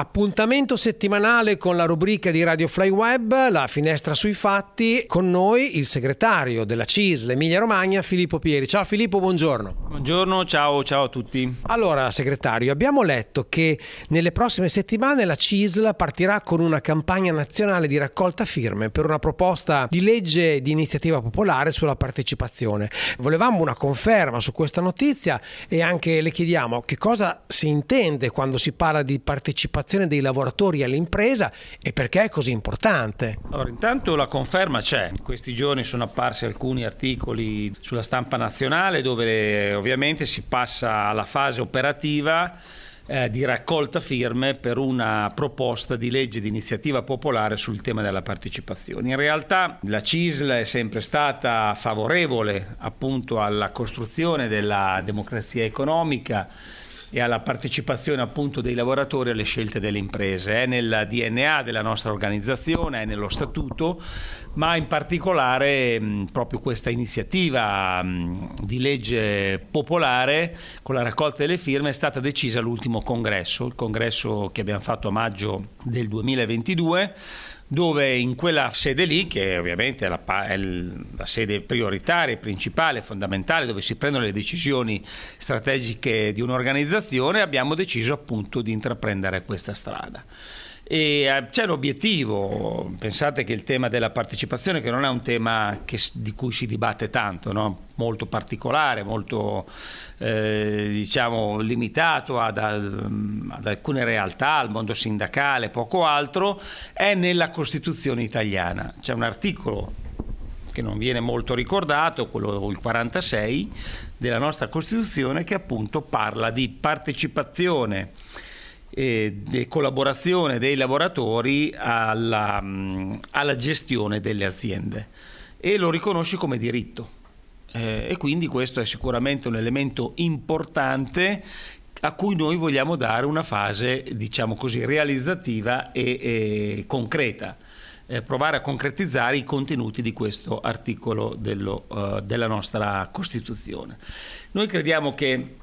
Appuntamento settimanale con la rubrica di Radio Fly Web, la finestra sui fatti, con noi il segretario della CISL Emilia Romagna, Filippo Pieri. Ciao Filippo, buongiorno. Buongiorno, ciao, ciao a tutti. Allora, segretario, abbiamo letto che nelle prossime settimane la CISL partirà con una campagna nazionale di raccolta firme per una proposta di legge di iniziativa popolare sulla partecipazione. Volevamo una conferma su questa notizia e anche le chiediamo che cosa si intende quando si parla di partecipazione partecipazione dei lavoratori all'impresa e perché è così importante? Allora, intanto la conferma c'è. In questi giorni sono apparsi alcuni articoli sulla stampa nazionale dove ovviamente si passa alla fase operativa eh, di raccolta firme per una proposta di legge di iniziativa popolare sul tema della partecipazione. In realtà la CISL è sempre stata favorevole appunto alla costruzione della democrazia economica e alla partecipazione appunto dei lavoratori alle scelte delle imprese. È nel DNA della nostra organizzazione, è nello statuto, ma in particolare proprio questa iniziativa di legge popolare con la raccolta delle firme è stata decisa all'ultimo congresso, il congresso che abbiamo fatto a maggio del 2022 dove in quella sede lì, che ovviamente è la, è la sede prioritaria, principale, fondamentale, dove si prendono le decisioni strategiche di un'organizzazione, abbiamo deciso appunto di intraprendere questa strada. E eh, c'è l'obiettivo, pensate che il tema della partecipazione, che non è un tema che, di cui si dibatte tanto, no? molto particolare, molto eh, diciamo, limitato ad, ad, alcune realtà, al mondo sindacale, poco altro, è nella Costituzione italiana. C'è un articolo che non viene molto ricordato, quello il 46 della nostra Costituzione, che appunto parla di partecipazione e di collaborazione dei lavoratori alla, alla, gestione delle aziende e lo riconosce come diritto. Eh, e quindi questo è sicuramente un elemento importante a cui noi vogliamo dare una fase, diciamo così, realizzativa e, e concreta. Eh, provare a concretizzare i contenuti di questo articolo dello, uh, della nostra Costituzione. Noi crediamo che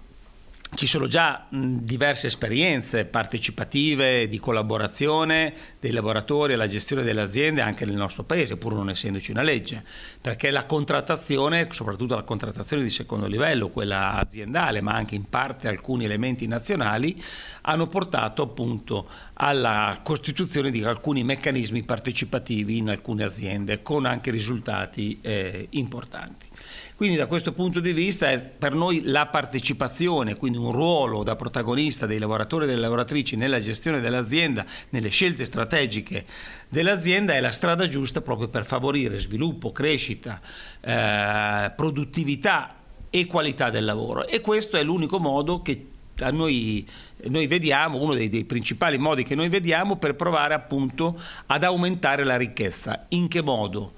ci sono già diverse esperienze partecipative di collaborazione dei lavoratori alla gestione delle aziende anche nel nostro paese, pur non essendoci una legge, perché la contrattazione, soprattutto la contrattazione di secondo livello, quella aziendale, ma anche in parte alcuni elementi nazionali, hanno portato appunto alla costituzione di alcuni meccanismi partecipativi in alcune aziende, con anche risultati eh, importanti. Quindi da questo punto di vista per noi la partecipazione, quindi un ruolo da protagonista dei lavoratori e delle lavoratrici nella gestione dell'azienda, nelle scelte strategiche dell'azienda è la strada giusta proprio per favorire sviluppo, crescita, eh, produttività e qualità del lavoro. E questo è l'unico modo che noi, noi, vediamo, uno dei, dei, principali modi che noi vediamo per provare appunto ad aumentare la ricchezza. In che modo?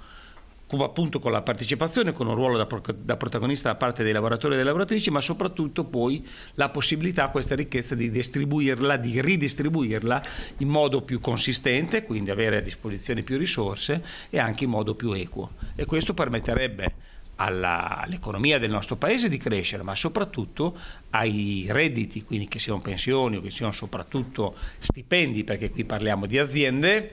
Appunto con la partecipazione, con un ruolo da, da, protagonista da parte dei lavoratori e delle lavoratrici, ma soprattutto poi la possibilità questa ricchezza di distribuirla, di ridistribuirla in modo più consistente, quindi avere a disposizione più risorse e anche in modo più equo. E questo permetterebbe alla, all'economia del nostro paese di crescere, ma soprattutto ai redditi, quindi che siano pensioni o che siano soprattutto stipendi, perché qui parliamo di aziende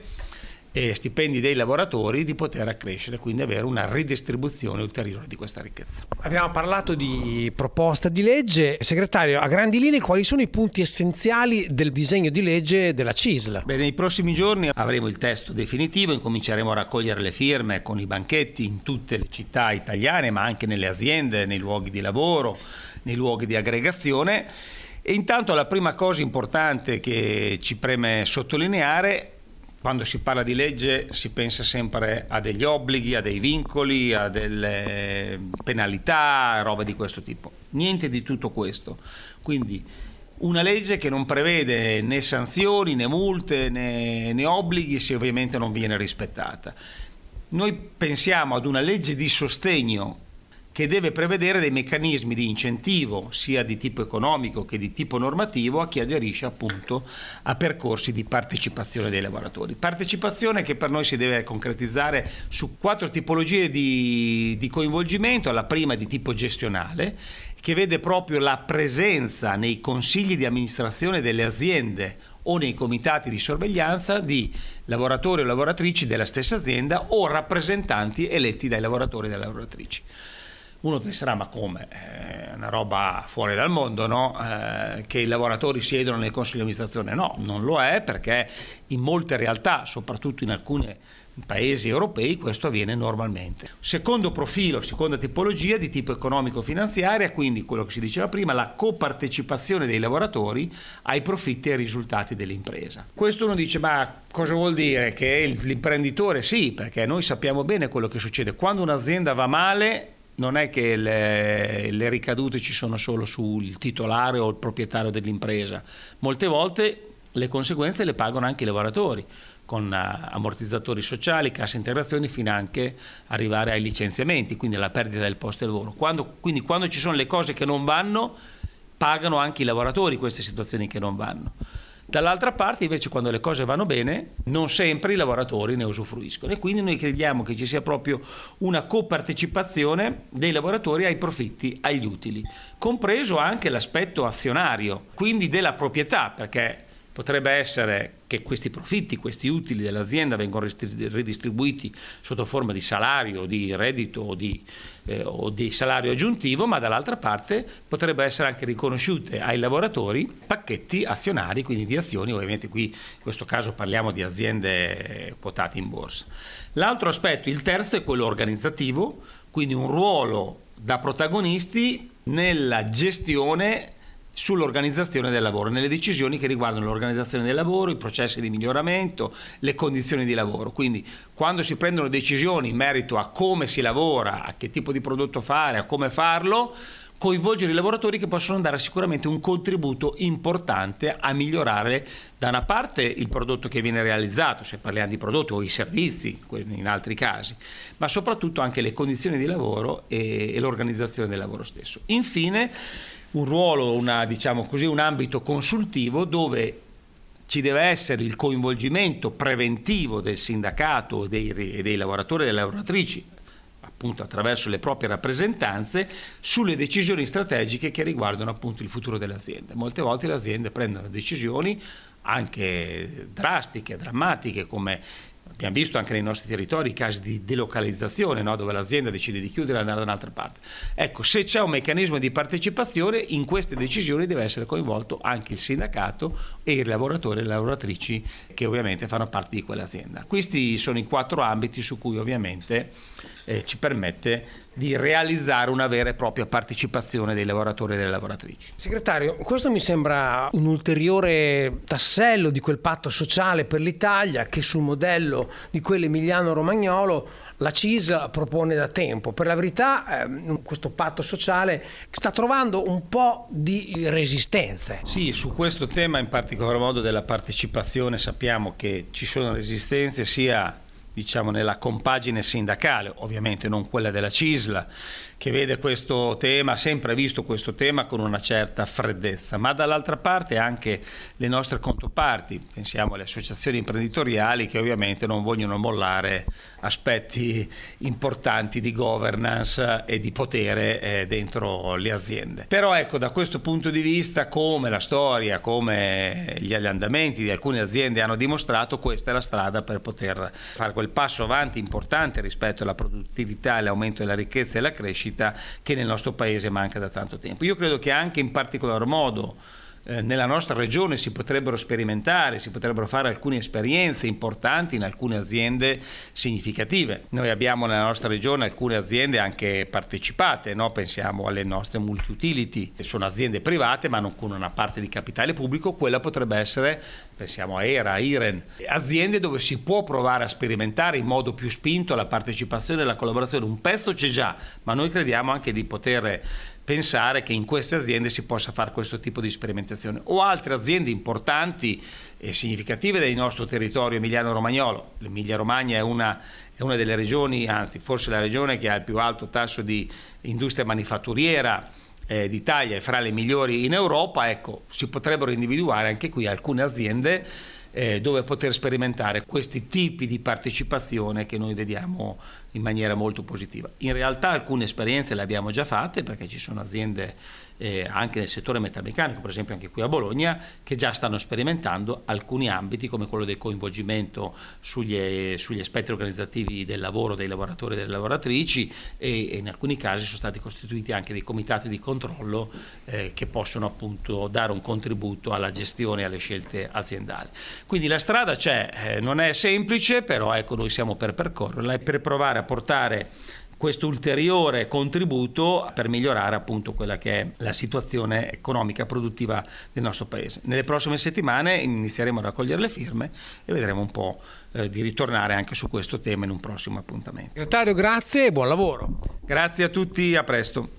e stipendi dei lavoratori di poter accrescere, quindi avere una ridistribuzione ulteriore di questa ricchezza. Abbiamo parlato di proposta di legge. Segretario, a grandi linee quali sono i punti essenziali del disegno di legge della CISL? Beh, nei prossimi giorni avremo il testo definitivo, incominceremo a raccogliere le firme con i banchetti in tutte le città italiane, ma anche nelle aziende, nei luoghi di lavoro, nei luoghi di aggregazione. E intanto la prima cosa importante che ci preme sottolineare quando si parla di legge si pensa sempre a degli obblighi, a dei vincoli, a delle penalità, roba di questo tipo. Niente di tutto questo. Quindi una legge che non prevede né sanzioni, né multe, né, né obblighi se ovviamente non viene rispettata. Noi pensiamo ad una legge di sostegno che deve prevedere dei meccanismi di incentivo sia di tipo economico che di tipo normativo a chi aderisce appunto a percorsi di partecipazione dei lavoratori. Partecipazione che per noi si deve concretizzare su quattro tipologie di, di coinvolgimento, la prima di tipo gestionale che vede proprio la presenza nei consigli di amministrazione delle aziende o nei comitati di sorveglianza di lavoratori o lavoratrici della stessa azienda o rappresentanti eletti dai lavoratori e dalle lavoratrici. Uno penserà, ma come? È una roba fuori dal mondo, no? Eh, che i lavoratori siedono nel consiglio di amministrazione. No, non lo è perché in molte realtà, soprattutto in alcune paesi europei questo avviene normalmente. Secondo profilo, seconda tipologia di tipo economico-finanziaria, quindi quello che si diceva prima, la copartecipazione dei lavoratori ai profitti e ai risultati dell'impresa. Questo uno dice, ma cosa vuol dire? Che l'imprenditore sì, perché noi sappiamo bene quello che succede. Quando un'azienda va male, non è che le, le, ricadute ci sono solo sul titolare o il proprietario dell'impresa, molte volte le conseguenze le pagano anche i lavoratori con eh, ammortizzatori sociali, cassa integrazioni, fino anche arrivare ai licenziamenti, quindi alla perdita del posto di lavoro. Quando, quindi quando ci sono le cose che non vanno, pagano anche i lavoratori queste situazioni che non vanno. Dall'altra parte invece quando le cose vanno bene non sempre i lavoratori ne usufruiscono. E quindi noi crediamo che ci sia proprio una copartecipazione dei lavoratori ai profitti, agli utili, compreso anche l'aspetto azionario, quindi della proprietà, perché Potrebbe essere che questi profitti, questi utili dell'azienda vengono ridistribuiti sotto forma di salario, di reddito o di, eh, o di salario aggiuntivo, ma dall'altra parte potrebbe essere anche riconosciute ai lavoratori pacchetti azionari, quindi di azioni, ovviamente qui in questo caso parliamo di aziende quotate in borsa. L'altro aspetto, il terzo, è quello organizzativo, quindi un ruolo da protagonisti nella gestione sull'organizzazione del lavoro, nelle decisioni che riguardano l'organizzazione del lavoro, i processi di miglioramento, le condizioni di lavoro. Quindi quando si prendono decisioni in merito a come si lavora, a che tipo di prodotto fare, a come farlo, coinvolgere i lavoratori che possono dare sicuramente un contributo importante a migliorare da una parte il prodotto che viene realizzato, se parliamo di prodotto o i servizi in altri casi, ma soprattutto anche le condizioni di lavoro e, l'organizzazione del lavoro stesso. Infine un ruolo, una, diciamo così, un ambito consultivo dove ci deve essere il coinvolgimento preventivo del sindacato e dei, dei lavoratori e delle lavoratrici appunto attraverso le proprie rappresentanze sulle decisioni strategiche che riguardano appunto il futuro delle aziende. Molte volte le aziende prendono decisioni anche drastiche, drammatiche come Abbiamo visto anche nei nostri territori casi di delocalizzazione, no? dove l'azienda decide di chiudere e andare da un'altra parte. Ecco, se c'è un meccanismo di partecipazione, in queste decisioni deve essere coinvolto anche il sindacato e i lavoratori e le lavoratrici che ovviamente fanno parte di quell'azienda. Questi sono i quattro ambiti su cui ovviamente eh, ci permette di realizzare una vera e propria partecipazione dei lavoratori e delle lavoratrici. Segretario, questo mi sembra un ulteriore tassello di quel patto sociale per l'Italia che sul modello di quello emiliano-romagnolo la CIS propone da tempo. Per la verità eh, questo patto sociale sta trovando un po' di resistenze. Sì, su questo tema in particolar modo della partecipazione sappiamo che ci sono resistenze sia diciamo, nella compagine sindacale, ovviamente non quella della CISLA, che vede questo tema, ha sempre visto questo tema con una certa freddezza, ma dall'altra parte anche le nostre controparti, pensiamo alle associazioni imprenditoriali che ovviamente non vogliono mollare aspetti importanti di governance e di potere eh, dentro le aziende. Però ecco, da questo punto di vista, come la storia, come gli andamenti di alcune aziende hanno dimostrato, questa è la strada per poter fare quel passo avanti importante rispetto alla produttività, all'aumento della ricchezza e alla crescita che nel nostro paese manca da tanto tempo. Io credo che anche in particolar modo eh, nella nostra regione si potrebbero sperimentare, si potrebbero fare alcune esperienze importanti in alcune aziende significative. Noi abbiamo nella nostra regione alcune aziende anche partecipate, no? pensiamo alle nostre multi-utility, sono aziende private ma non con una parte di capitale pubblico, quella potrebbe essere, pensiamo a ERA, a IREN, aziende dove si può provare a sperimentare in modo più spinto la partecipazione e la collaborazione. Un pezzo c'è già, ma noi crediamo anche di poter pensare che in queste aziende si possa fare questo tipo di sperimentazione. O altre aziende importanti e significative del nostro territorio emiliano-romagnolo. L'Emilia-Romagna è una, è una delle regioni, anzi forse la regione che ha il più alto tasso di industria manifatturiera eh, d'Italia e fra le migliori in Europa, ecco, si potrebbero individuare anche qui alcune aziende eh, dove poter sperimentare questi tipi di partecipazione che noi vediamo in maniera molto positiva. In realtà alcune esperienze le abbiamo già fatte perché ci sono aziende eh, anche nel settore metalmeccanico, per esempio anche qui a Bologna, che già stanno sperimentando alcuni ambiti come quello del coinvolgimento sugli, sugli aspetti organizzativi del lavoro dei lavoratori e delle lavoratrici e, e, in alcuni casi sono stati costituiti anche dei comitati di controllo eh, che possono appunto dare un contributo alla gestione e alle scelte aziendali. Quindi la strada c'è, eh, non è semplice, però ecco noi siamo per percorrerla e per provare a portare questo ulteriore contributo per migliorare appunto quella che è la situazione economica e produttiva del nostro paese. Nelle prossime settimane inizieremo a raccogliere le firme e vedremo un po' eh, di ritornare anche su questo tema in un prossimo appuntamento. Segretario, grazie e buon lavoro. Grazie a tutti, a presto.